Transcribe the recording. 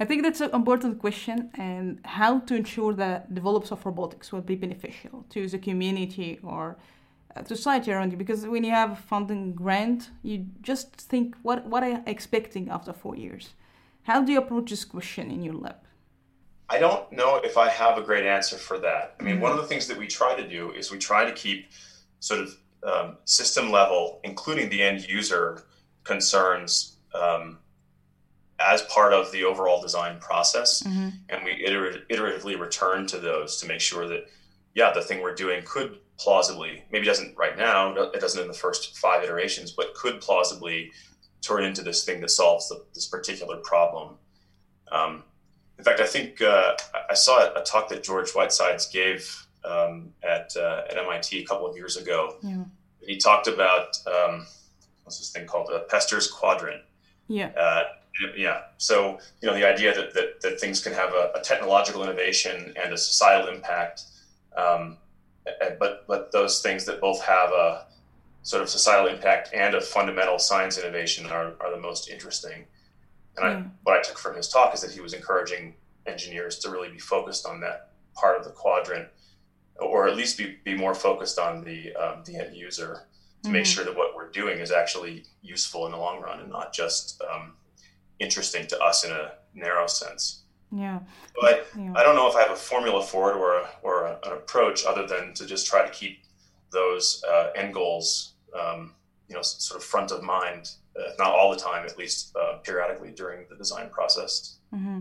I think that's an important question, and how to ensure that developers of robotics will be beneficial to the community or uh, society around you. Because when you have a funding grant, you just think, what what are you expecting after four years? How do you approach this question in your lab? I don't know if I have a great answer for that. I mean, one of the things that we try to do is we try to keep sort of um, system level, including the end user concerns, um, as part of the overall design process. Mm-hmm. And we iter- iteratively return to those to make sure that, yeah, the thing we're doing could plausibly, maybe doesn't right now, it doesn't in the first five iterations, but could plausibly turn into this thing that solves the, this particular problem. Um, in fact, I think uh, I saw a talk that George Whitesides gave um, at, uh, at MIT a couple of years ago. Yeah. He talked about um, what's this thing called? A Pasteur's Quadrant. Yeah. Uh, yeah. So, you know, the idea that, that, that things can have a, a technological innovation and a societal impact, um, but, but those things that both have a sort of societal impact and a fundamental science innovation are, are the most interesting. And I, what I took from his talk is that he was encouraging engineers to really be focused on that part of the quadrant, or at least be, be more focused on the, um, the end user to mm-hmm. make sure that what we're doing is actually useful in the long run and not just um, interesting to us in a narrow sense. Yeah. But yeah. I don't know if I have a formula for it or, a, or a, an approach other than to just try to keep those uh, end goals, um, you know, sort of front of mind, uh, not all the time, at least uh, periodically during the design process. Mm-hmm.